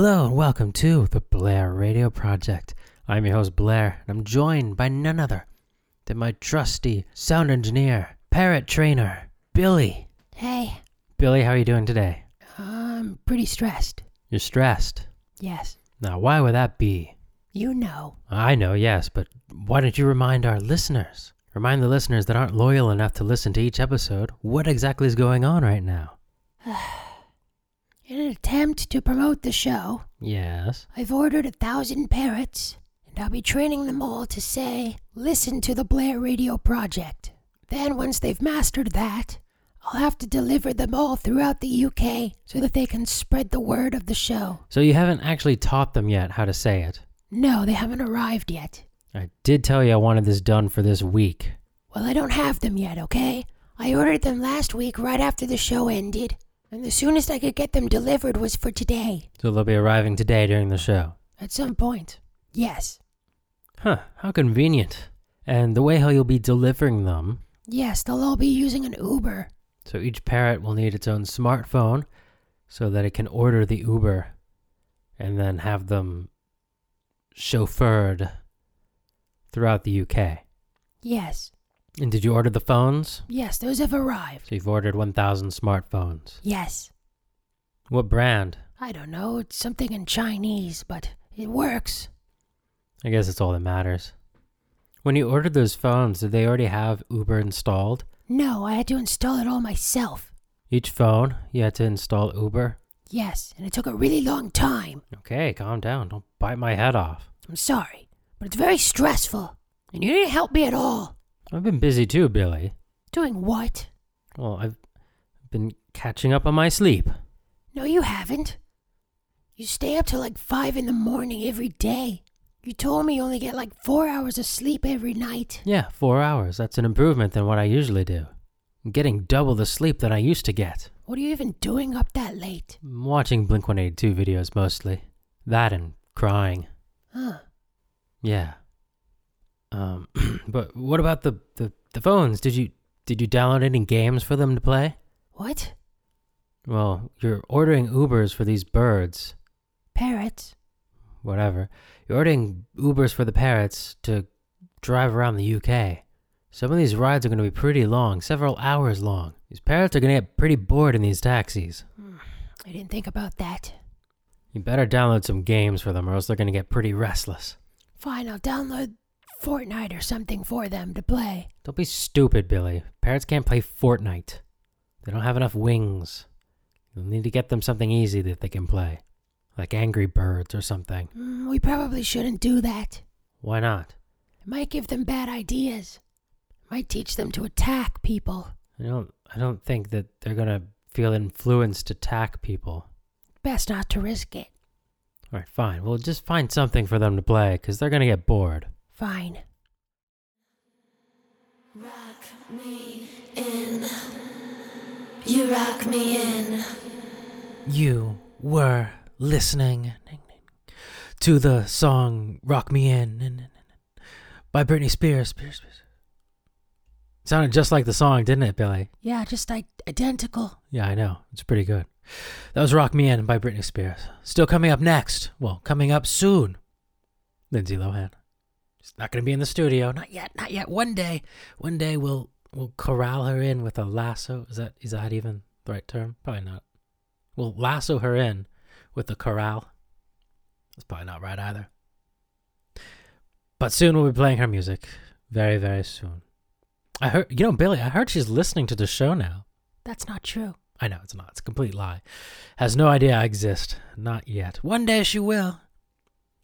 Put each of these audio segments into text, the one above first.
Hello and welcome to the Blair Radio Project. I'm your host Blair, and I'm joined by none other than my trusty sound engineer, parrot trainer, Billy. Hey, Billy, how are you doing today? I'm pretty stressed. You're stressed. Yes, Now, why would that be? you know. I know, yes, but why don't you remind our listeners? Remind the listeners that aren't loyal enough to listen to each episode what exactly is going on right now. In an attempt to promote the show, Yes. I've ordered a thousand parrots, and I'll be training them all to say, listen to the Blair Radio Project. Then, once they've mastered that, I'll have to deliver them all throughout the UK so that they can spread the word of the show. So you haven't actually taught them yet how to say it. No, they haven't arrived yet. I did tell you I wanted this done for this week. Well, I don't have them yet, okay? I ordered them last week right after the show ended, and the soonest I could get them delivered was for today. So they'll be arriving today during the show. At some point. Yes. Huh, how convenient. And the way how you'll be delivering them, Yes, they'll all be using an Uber. so each parrot will need its own smartphone so that it can order the Uber and then have them chauffeured throughout the UK. Yes. And did you order the phones? Yes, those have arrived. So you've ordered 1,000 smartphones. Yes. What brand? I don't know, it's something in Chinese, but it works. I guess it's all that matters. When you ordered those phones, did they already have Uber installed? No, I had to install it all myself. Each phone, you had to install Uber? Yes, and it took a really long time. Okay, calm down. Don't bite my head off. I'm sorry, but it's very stressful. And you didn't help me at all. I've been busy too, Billy. Doing what? Well, I've been catching up on my sleep. No, you haven't. You stay up till like five in the morning every day. You told me you only get like four hours of sleep every night. Yeah, four hours. That's an improvement than what I usually do. I'm getting double the sleep than I used to get. What are you even doing up that late? I'm watching Blink 182 videos mostly. That and crying. Huh. Yeah. Um, but what about the, the, the phones? Did you did you download any games for them to play? What? Well, you're ordering Ubers for these birds. Parrots? Whatever. You're ordering Ubers for the parrots to drive around the UK. Some of these rides are going to be pretty long, several hours long. These parrots are going to get pretty bored in these taxis. I didn't think about that. You better download some games for them, or else they're going to get pretty restless. Fine, I'll download Fortnite or something for them to play. Don't be stupid, Billy. Parrots can't play Fortnite. They don't have enough wings. You'll need to get them something easy that they can play, like Angry Birds or something. Mm, we probably shouldn't do that. Why not? It might give them bad ideas. It might teach them to attack people. I don't. I don't think that they're gonna feel influenced to attack people. Best not to risk it. All right, fine. We'll just find something for them to play because they're gonna get bored. Fine. Rock me in. You rock me in. You were listening to the song "Rock Me In" by Britney Spears. Spears, Spears. Sounded just like the song, didn't it, Billy? Yeah, just I- identical. Yeah, I know. It's pretty good. That was Rock Me In by Britney Spears. Still coming up next. Well, coming up soon. Lindsay Lohan. She's not going to be in the studio. Not yet. Not yet. One day. One day we'll we'll corral her in with a lasso. Is that is that even the right term? Probably not. We'll lasso her in with a corral. That's probably not right either. But soon we'll be playing her music. Very, very soon. I heard, you know, Billy, I heard she's listening to the show now. That's not true. I know it's not. It's a complete lie. Has no idea I exist. Not yet. One day she will.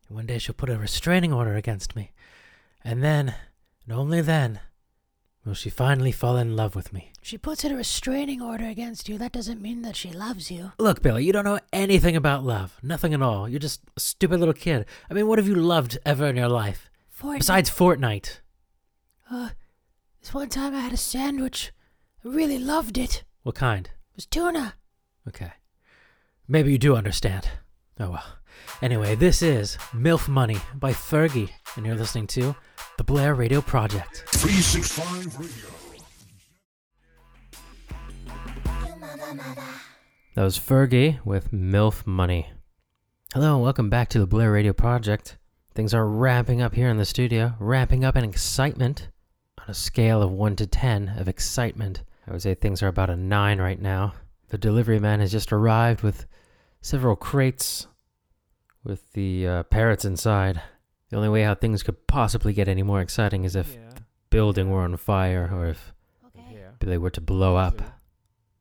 One day she'll put a restraining order against me. And then, and only then, will she finally fall in love with me. She puts in a restraining order against you. That doesn't mean that she loves you. Look, Billy, you don't know anything about love. Nothing at all. You're just a stupid little kid. I mean, what have you loved ever in your life? Fortnite. Besides Fortnite. uh, this one time I had a sandwich. I really loved it. It What kind? It was tuna. Okay. Maybe you do understand. Oh well. Anyway, this is MILF Money by Fergie, and you're listening to the Blair Radio Project. 365 Radio. That was Fergie with MILF Money. Hello and welcome back to the Blair Radio Project. Things are ramping up here in the studio, ramping up in excitement. On a scale of 1 to 10 of excitement, I would say things are about a 9 right now. The delivery man has just arrived with several crates with the uh, parrots inside. The only way how things could possibly get any more exciting is if Yeah. building were on fire or if Okay, they were to blow up.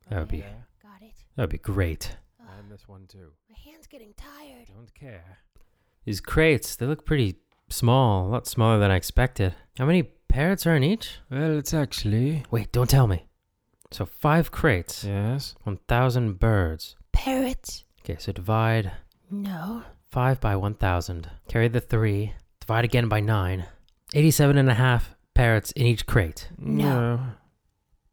That would be Yeah. got it. that would be great. Ugh, And this one too. my hand's getting tired. Don't care. These crates, they look pretty small, a lot smaller than I expected. How many parrots are in each? Well, it's actually. Wait, don't tell me. So five crates, Yes. 1,000 birds. Parrots? Okay, so divide No. 5 by 1,000. Carry the 3. Divide again by 9. 87 and a half parrots in each crate. No.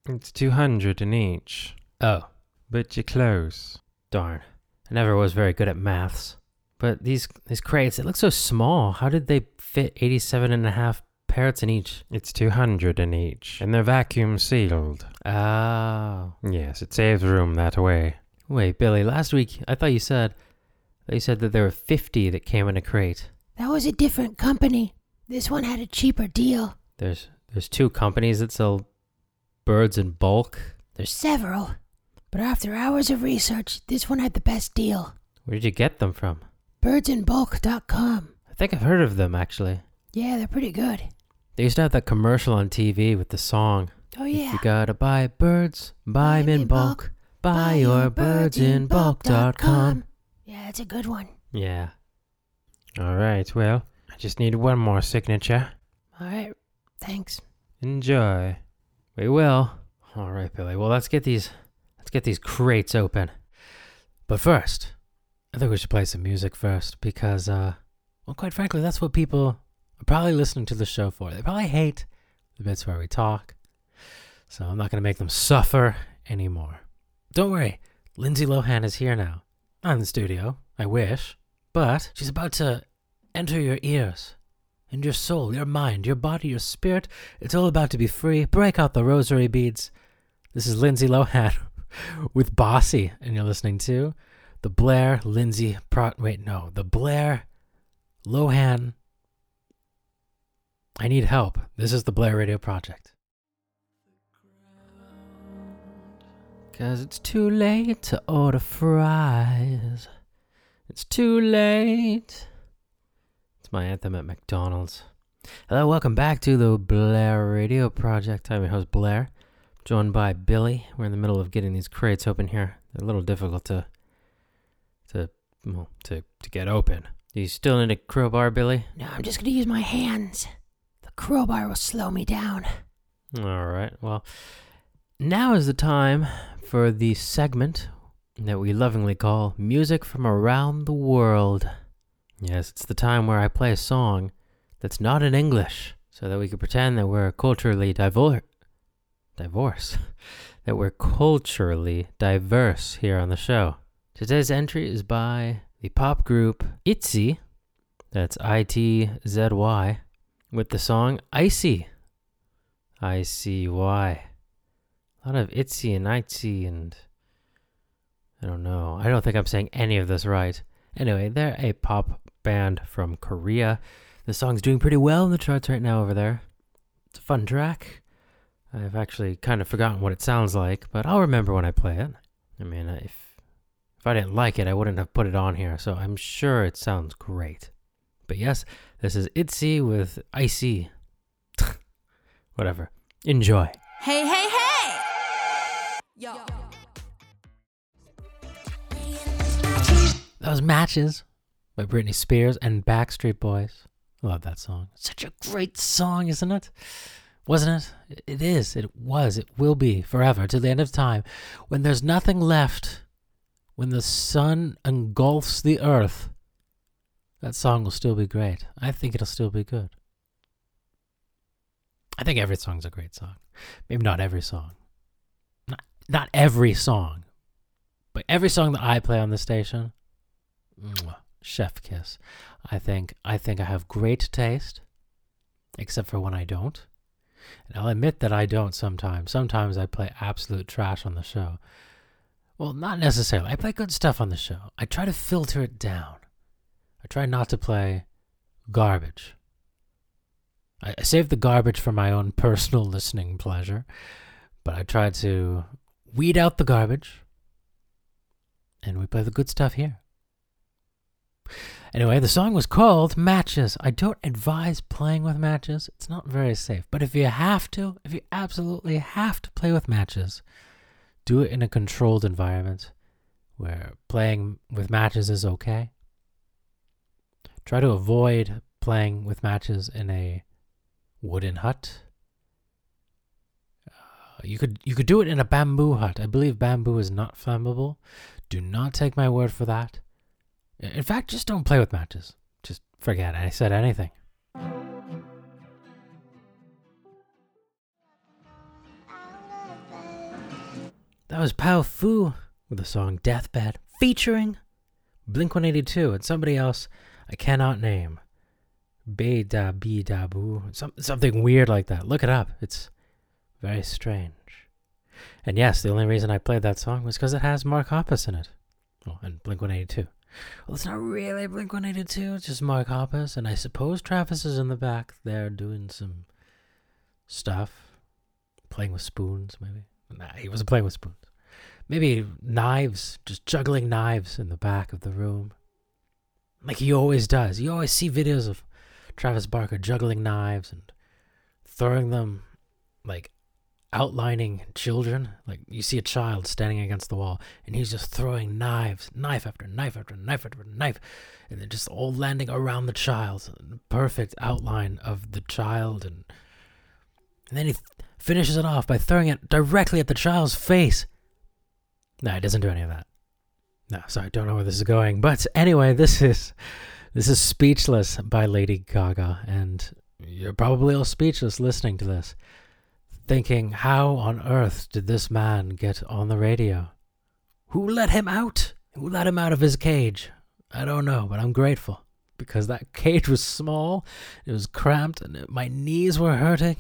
It's 200 in each. Oh, But you're close. darn. I never was very good at maths. But these these crates, they look so small. How did they fit 87 and a half parrots in each? It's 200 in each. And they're vacuum sealed. Oh. Yes, it saves room that way. Wait, Billy, last week I thought you said that you said that there were 50 that came in a crate. That was a different company. This one had a cheaper deal. There's there's two companies that sell birds in bulk. There's several. But after hours of research, this one had the best deal. Where did you get them from? Birdsinbulk.com. I think I've heard of them actually. Yeah, they're pretty good. They used to have that commercial on TV with the song. Oh, yeah. If you gotta buy birds, buy 'em in bulk. Buy your birds in bulk.com. Yeah, it's a good one. Yeah. All right, well, I just need one more signature. All right. Thanks. Enjoy. We will. All right, Billy. Well, let's get these let's get these crates open. But first, I think we should play some music first because uh well, quite frankly, that's what people are probably listening to the show for. They probably hate the bits where we talk. So I'm not going to make them suffer anymore. Don't worry. Lindsay Lohan is here now. Not in the studio. I wish. But she's about to enter your ears and your soul, your mind, your body, your spirit. It's all about to be free. Break out the rosary beads. This is Lindsay Lohan with Bossy, and you're listening to the Blair Lindsay Pro. Wait, no, the Blair Lohan. I need help. This is the Blair Radio Project. Cause it's too late to order fries. It's too late. It's my anthem at McDonald's. Hello, welcome back to the Blair Radio Project. I'm your host Blair, joined by Billy. We're in the middle of getting these crates open here. They're a little difficult to to well, to to get open. You still need a crowbar, Billy? No, I'm just going to use my hands. The crowbar will slow me down. All right. Well, now is the time for the segment that we lovingly call Music from Around the World. Yes, it's the time where I play a song that's not in English so that we can pretend that we're culturally divor- divorce. that we're culturally diverse here on the show. Today's entry is by the pop group ITZY, that's I T Z Y, with the song Icy. I see why. A lot of itsy and itsy and I don't know. I don't think I'm saying any of this right. Anyway, they're a pop band from Korea. The song's doing pretty well in the charts right now over there. It's a fun track. I've actually kind of forgotten what it sounds like, but I'll remember when I play it. I mean, uh, if if I didn't like it, I wouldn't have put it on here, so I'm sure it sounds great. But yes, this is Itzy with Icy. Whatever. Enjoy. Hey, hey, hey! Yo. Was Matches by Britney Spears and Backstreet Boys. Love that song. Such a great song, isn't it? Wasn't it? It is. It was. It will be forever to the end of time. When there's nothing left, when the sun engulfs the earth, that song will still be great. I think it'll still be good. I think every song's a great song. Maybe not every song. Not, not every song. But every song that I play on the station, chef kiss. I think I think I have great taste, except for when I don't. And I'll admit that I don't sometimes. Sometimes I play absolute trash on the show. Well, not necessarily. I play good stuff on the show. I try to filter it down. I try not to play garbage. I, I save the garbage for my own personal listening pleasure, but I try to weed out the garbage, and we play the good stuff here. Anyway, the song was called Matches. I don't advise playing with matches. It's not very safe. But if you have to, if you absolutely have to play with matches, do it in a controlled environment where playing with matches is okay. Try to avoid playing with matches in a wooden hut. Uh, you could you could do it in a bamboo hut. I believe bamboo is not flammable. Do not take my word for that. In fact, just don't play with matches. Just forget I said anything. That was Powfu with the song Deathbed featuring Blink 182 and somebody else I cannot name. Be da be da boo. Some, something weird like that. Look it up. It's very strange. And yes, the only reason I played that song was because it has Mark Hoppus in it. Oh, and Blink 182. Well, it's not really Blink 182, it's just Mark Hoppus. And I suppose Travis is in the back there doing some stuff. Playing with spoons, maybe. Nah, he wasn't playing with spoons. Maybe knives, just juggling knives in the back of the room. Like he always does. You always see videos of Travis Barker juggling knives and throwing them, like outlining children. Like you see a child standing against the wall and he's just throwing knives, knife after knife after knife after knife, and they're just all landing around the child. Perfect outline of the child. And, and then he th- finishes it off by throwing it directly at the child's face. No, he doesn't do any of that. No, sorry, I don't know where this is going. But anyway, this is this is Speechless by Lady Gaga, and you're probably all speechless listening to this, thinking, how on earth did this man get on the radio? Who let him out? Who let him out of his cage? I don't know, but I'm grateful because that cage was small, it was cramped, and my knees were hurting.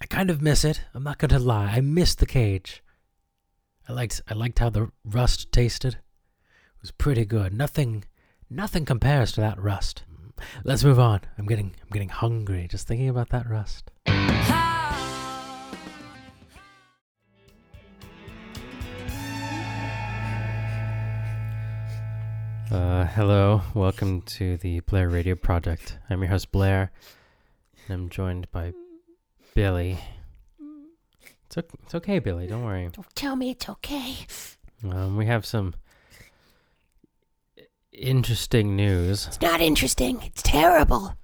I kind of miss it. I'm not going to lie. I miss the cage. I liked I liked how the rust tasted. It was pretty good. Nothing nothing compares to that rust. Let's move on. I'm getting I'm getting hungry just thinking about that rust. Uh, hello, welcome to the Blair Radio Project. I'm your host Blair, and I'm joined by Billy. It's okay, it's okay, Billy. Don't worry. Don't tell me it's okay. Um, we have some interesting news. It's not interesting. It's terrible.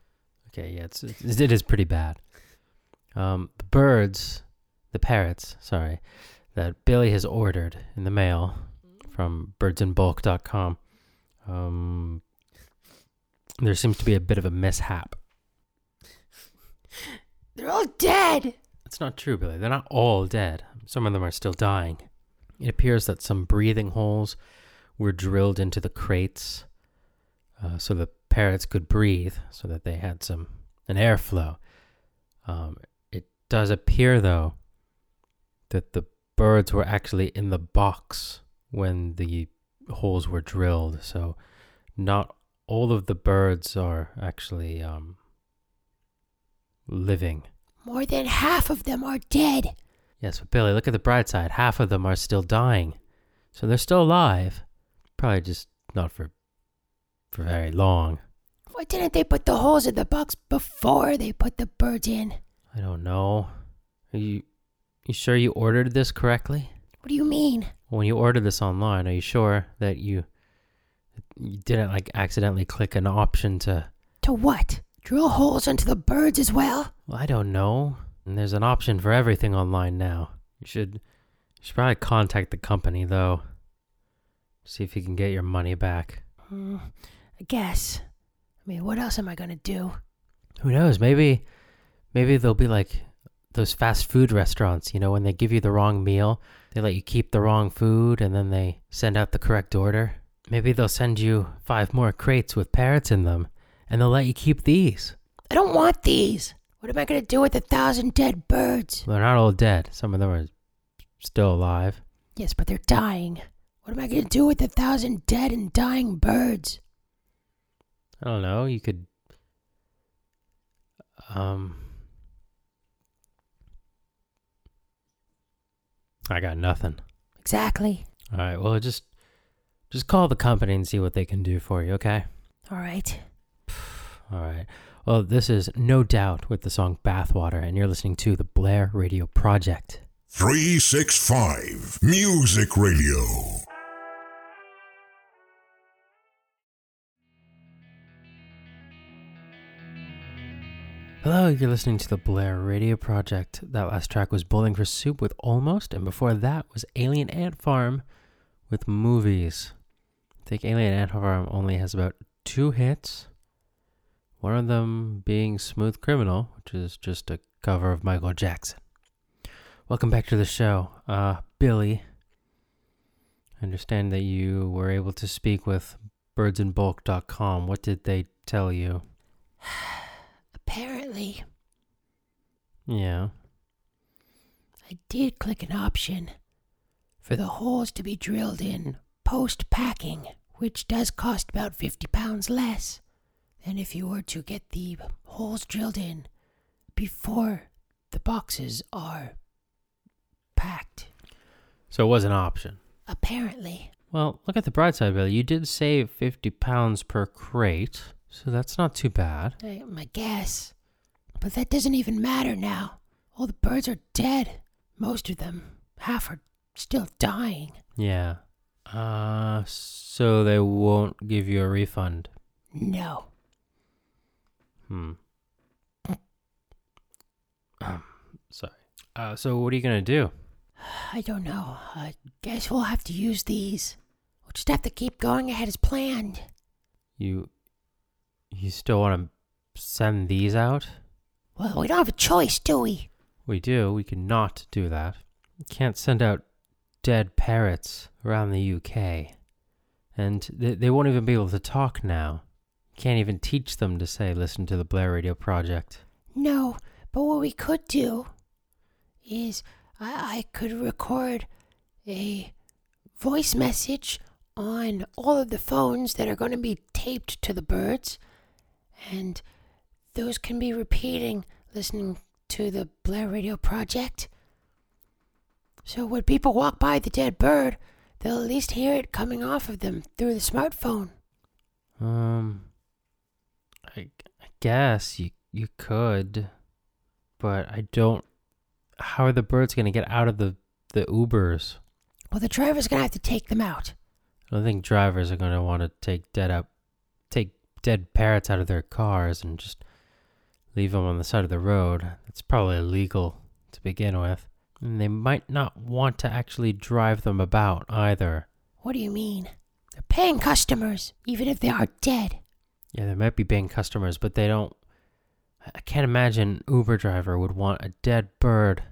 Okay, yeah, it's, it's it is pretty bad. Um, the birds, the parrots, sorry, that Billy has ordered in the mail from birdsinbulk.com. Um, there seems to be a bit of a mishap. They're all dead. That's not true, Billy. They're not all dead. Some of them are still dying. It appears that some breathing holes were drilled into the crates uh, so the parrots could breathe, so that they had some an airflow. Um, it does appear, though, that the birds were actually in the box when the holes were drilled. So not all of the birds are actually um, living. More than half of them are dead. Yes, but Billy, look at the bright side. Half of them are still dying. So they're still alive. Probably just not for for very long. Why didn't they put the holes in the box before they put the birds in? I don't know. Are you you sure you ordered this correctly? What do you mean? When you ordered this online, are you sure that you you didn't like accidentally click an option to To what? Drill holes into the birds as well? Well, I don't know. And there's an option for everything online now. You should you should probably contact the company though. See if you can get your money back. Hmm, I guess. I mean, what else am I gonna do? Who knows? Maybe maybe they'll be like those fast food restaurants, you know, when they give you the wrong meal, they let you keep the wrong food and then they send out the correct order. Maybe they'll send you five more crates with parrots in them and they'll let you keep these. I don't want these. What am I gonna do with a thousand dead birds? They're not all dead. Some of them are still alive. Yes, but they're dying. What am I gonna do with a thousand dead and dying birds? I don't know. You could. Um. I got nothing. Exactly. All right. Well, just just call the company and see what they can do for you. Okay. All right. All right. Well, this is No Doubt with the song Bathwater, and you're listening to the Blair Radio Project. 365 Music Radio. Hello, you're listening to the Blair Radio Project. That last track was Bowling for Soup with Almost, and before that was Alien Ant Farm with Movies. I think Alien Ant Farm only has about two hits. One of them being Smooth Criminal, which is just a cover of Michael Jackson. Welcome back to the show. Uh, Billy, I understand that you were able to speak with birdsinbulk.com. What did they tell you? Apparently, Yeah. I did click an option for the holes to be drilled in post packing, which does cost about 50 pounds less than if you were to get the holes drilled in before the boxes are packed. So it was an option. Apparently. Well, look at the bright side, Billy. You did save 50 pounds per crate, so that's not too bad. I, my guess. But that doesn't even matter now. All the birds are dead. Most of them. Half are still dying. Yeah. Uh, so they won't give you a refund. No. Hmm. Sorry. Uh, so what are you gonna do? I don't know. I guess we'll have to use these. We'll just have to keep going ahead as planned. You, you still want to send these out? Well, we don't have a choice, do we? We do. We cannot do that. We can't send out dead parrots around the UK. And they, they won't even be able to talk now. Can't even teach them to say, listen to the Blair Radio Project. No, but what we could do is I, I could record a voice message on all of the phones that are going to be taped to the birds, and those can be repeating listening to the Blair Radio Project. So when people walk by the dead bird, they'll at least hear it coming off of them through the smartphone. Um, I, I guess you you could, but I don't. How are the birds gonna get out of the the Ubers? Well, the driver's going to have to take them out. I don't think drivers are gonna want to take dead up, take dead parrots out of their cars and just leave them on the side of the road. That's probably illegal to begin with, and they might not want to actually drive them about either. What do you mean? They're paying customers, even if they are dead. Yeah, they might be paying customers, but they don't. I- I can't imagine an Uber driver would want a dead bird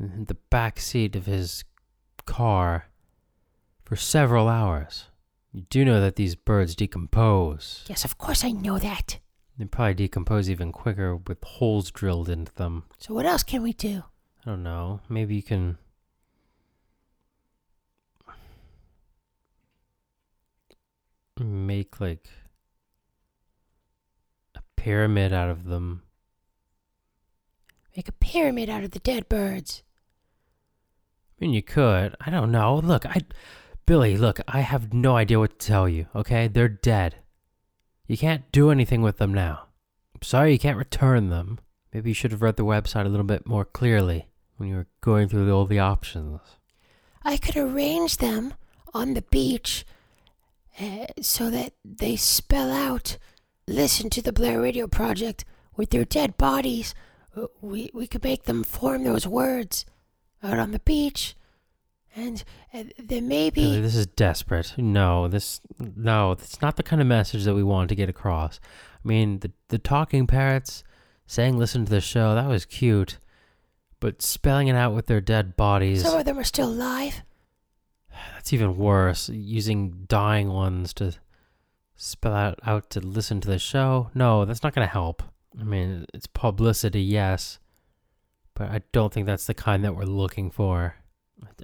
in the back seat of his car for several hours. You do know that these birds decompose. Yes, of course I know that. They probably decompose even quicker with holes drilled into them. So what else can we do? I don't know. Maybe you can. Make like a pyramid out of them. Make a pyramid out of the dead birds. I mean, you could. I don't know. Look, I. Billy, look, I have no idea what to tell you, okay? They're dead. You can't do anything with them now. I'm sorry you can't return them. Maybe you should have read the website a little bit more clearly when you were going through all the options. I could arrange them on the beach uh, so that they spell out listen to the Blair Radio Project with their dead bodies. We, we could make them form those words out on the beach. And uh, may be. This is desperate. No, this no, it's not the kind of message that we want to get across. I mean, the the talking parrots saying listen to the show, that was cute. But spelling it out with their dead bodies, Some of them are still alive. that's even worse. Using dying ones to spell out, out to listen to the show. No, that's not going to help. I mean, it's publicity, yes. But I don't think that's the kind that we're looking for.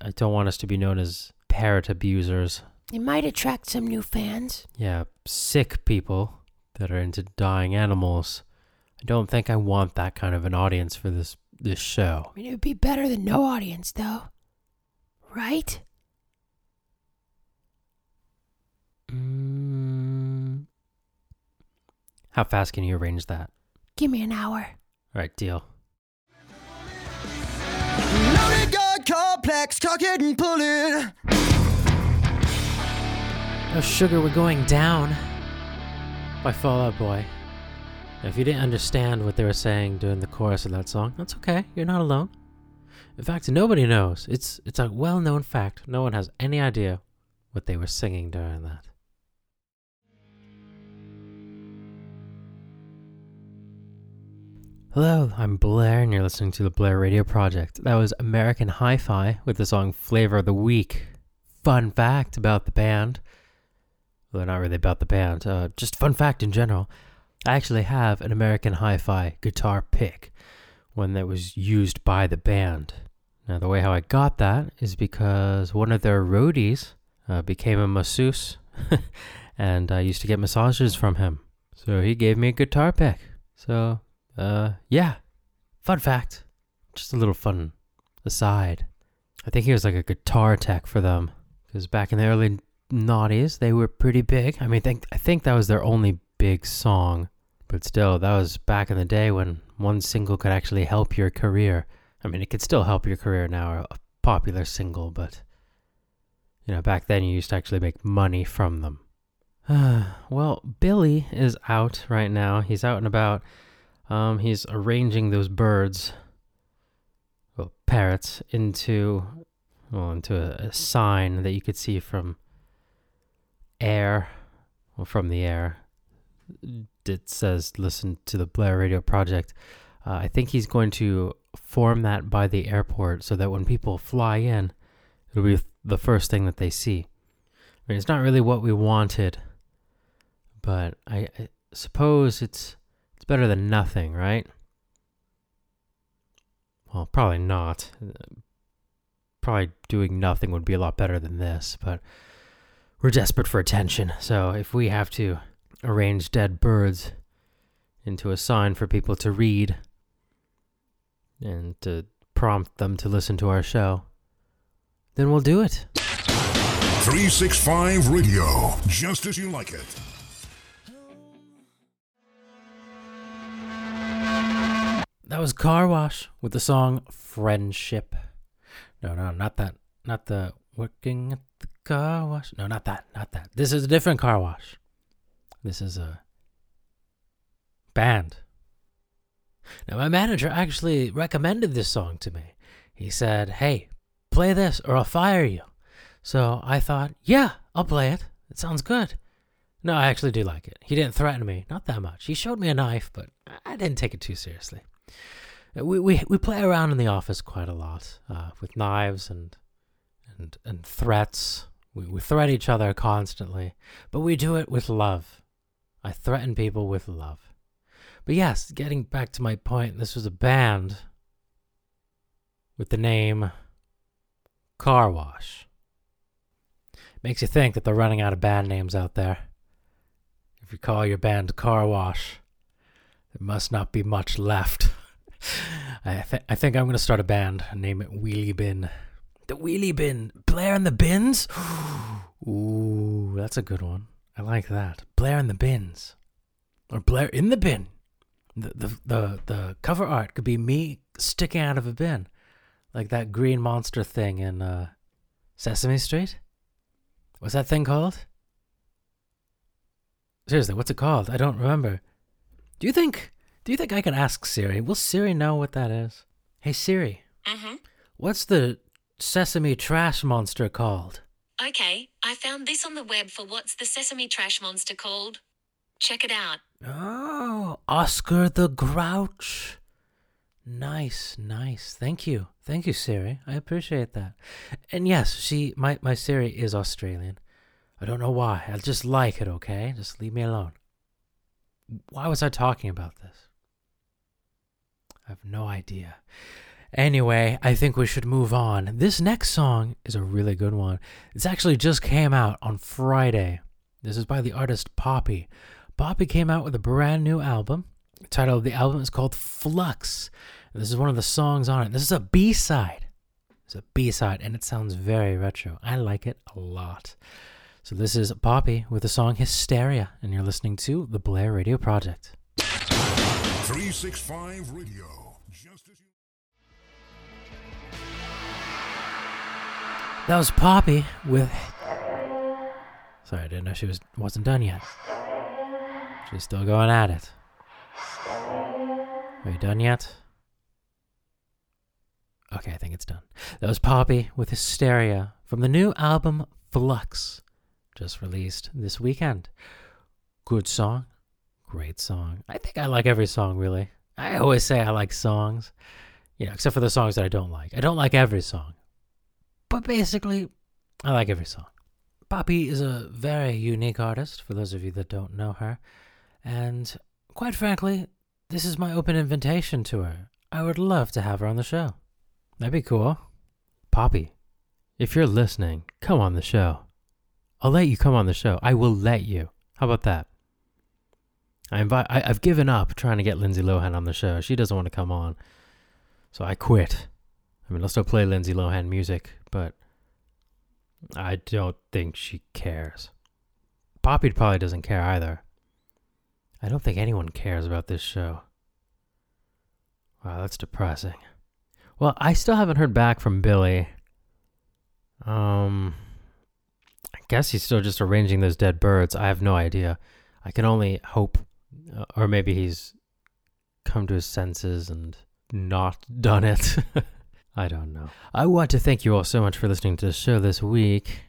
I- I don't want us to be known as parrot abusers. It might attract some new fans. Yeah, sick people. that are into dying animals. I don't think I want that kind of an audience for this this show. I mean, it would be better than no audience, though. Right? Mm, how fast can you arrange that? Give me an hour. All right, deal. Complex, cock it and pull it. Oh, sugar, we're going down. By Fall Out Boy. If you didn't understand what they were saying during the chorus of that song, that's okay. You're not alone. In fact, nobody knows. It's it's a well-known fact. No one has any idea what they were singing during that. Hello, I'm Blair, and you're listening to the Blair Radio Project. That was American Hi Fi with the song Flavor of the Week. Fun fact about the band. Well, not really about the band, uh, just fun fact in general. I actually have an American Hi Fi guitar pick, one that was used by the band. Now, the way how I got that is because one of their roadies uh, became a masseuse, and I used to get massages from him. So he gave me a guitar pick. So uh, yeah. Fun fact. Just a little fun aside. I think he was like a guitar tech for them. Because back in the early noughties, they were pretty big. I mean, think, I think that was their only big song. But still, that was back in the day when one single could actually help your career. I mean, it could still help your career now, a popular single, but, you know, back then you used to actually make money from them. well, Billy is out right now. He's out and about. Um, he's arranging those birds, well, parrots, into well, into a, a sign that you could see from air, well, from the air. It says, "Listen to the Blair Radio Project." Uh, I think he's going to form that by the airport so that when people fly in, it'll be the first thing that they see. I mean, it's not really what we wanted, but I, I suppose it's it's better than nothing, right? Well, probably not. Probably doing nothing would be a lot better than this, but we're desperate for attention. So if we have to arrange dead birds into a sign for people to read and to prompt them to listen to our show, then we'll do it. 365 Radio, just as you like it. That was Car Wash with the song Friendship. No, no, not that. Not the working at the car wash. No, not that. Not that. This is a different car wash. This is a band. Now, my manager actually recommended this song to me. He said, Hey, play this or I'll fire you. So I thought, Yeah, I'll play it. It sounds good. No, I actually do like it. He didn't threaten me, not that much. He showed me a knife, but I didn't take it too seriously. We we we play around in the office quite a lot uh, with knives and and and threats. We we threat each other constantly, but we do it with love. I threaten people with love. But yes, getting back to my point, this was a band with the name Car Wash. Makes you think that they're running out of band names out there. If you call your band Car Wash, there must not be much left. I, th- I think I'm going to start a band and name it Wheelie Bin. The Wheelie Bin. Blair and the Bins? Ooh, that's a good one. I like that. Blair and the Bins. Or Blair in the Bin. The, the, the, the cover art could be me sticking out of a bin. Like that green monster thing in uh, Sesame Street. What's that thing called? Seriously, what's it called? I don't remember. Do you think do you think I can ask Siri? Will Siri know what that is? Hey Siri. Mm-hmm. What's the sesame trash monster called? Okay, I found this on the web for what's the sesame trash monster called. Check it out. Oh, Oscar the Grouch. Nice, nice. Thank you. Thank you, Siri. I appreciate that. And yes, she my, my Siri is Australian. I don't know why. I just like it, okay? Just leave me alone. Why was I talking about this? I have no idea. Anyway, I think we should move on. This next song is a really good one. It's actually just came out on Friday. This is by the artist Poppy. Poppy came out with a brand new album. The title of the album is called Flux. This is one of the songs on it. This is a B side. It's a B side, and it sounds very retro. I like it a lot. So this is Poppy with the song Hysteria, and you're listening to the Blair Radio Project. 365 Radio. Just as you. That was Poppy with. Sorry, I didn't know she was wasn't done yet. She's still going at it. Are you done yet? Okay, I think it's done. That was Poppy with Hysteria from the new album Flux, just released this weekend. Good song, great song. I think I like every song really. I always say I like songs, you know, except for the songs that I don't like. I don't like every song, but basically, I like every song. Poppy is a very unique artist, for those of you that don't know her, and quite frankly, this is my open invitation to her. I would love to have her on the show. That'd be cool. Poppy, if you're listening, come on the show. I'll let you come on the show. I will let you. How about that? I invite. I, I've given up trying to get Lindsay Lohan on the show. She doesn't want to come on, so I quit. I mean, I'll still play Lindsay Lohan music, but I don't think she cares. Poppy probably doesn't care either. I don't think anyone cares about this show. Wow, that's depressing. Well, I still haven't heard back from Billy. Um, I guess he's still just arranging those dead birds. I have no idea. I can only hope, or maybe he's come to his senses and not done it. I don't know. I want to thank you all so much for listening to the show this week.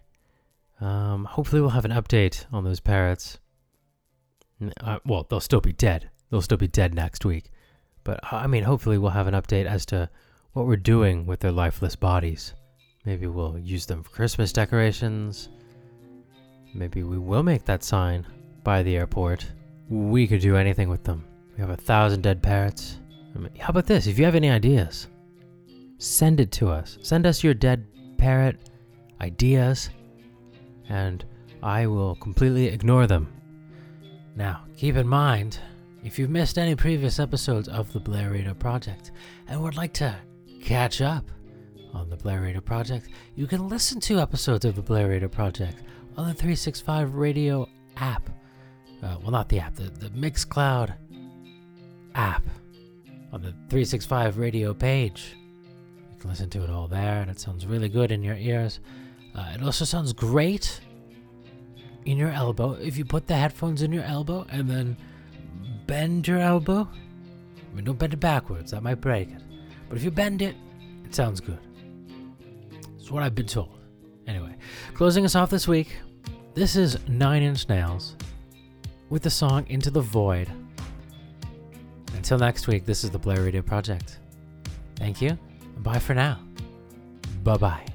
Um, hopefully, we'll have an update on those parrots. Uh, well, they'll still be dead. They'll still be dead next week. But uh, I mean, hopefully, we'll have an update as to what we're doing with their lifeless bodies. Maybe we'll use them for Christmas decorations. Maybe we will make that sign by the airport. We could do anything with them. We have a thousand dead parrots. I mean, how about this? If you have any ideas, send it to us. Send us your dead parrot ideas, and I will completely ignore them. Now, keep in mind, if you've missed any previous episodes of the Blair Radio Project and would like to catch up on the Blair Radio Project, you can listen to episodes of the Blair Radio Project on the 365 Radio app. Uh, well, not the app, the, the Mixcloud app on the 365 Radio page. You can listen to it all there, and it sounds really good in your ears. Uh, it also sounds great in your elbow if you put the headphones in your elbow and then bend your elbow. I mean, don't bend it backwards, that might break it. But if you bend it, it sounds good. It's what I've been told. Anyway, closing us off this week, this is Nine Inch Nails with the song Into the Void. Until next week, this is the Blair Radio Project. Thank you, and bye for now. Bye bye.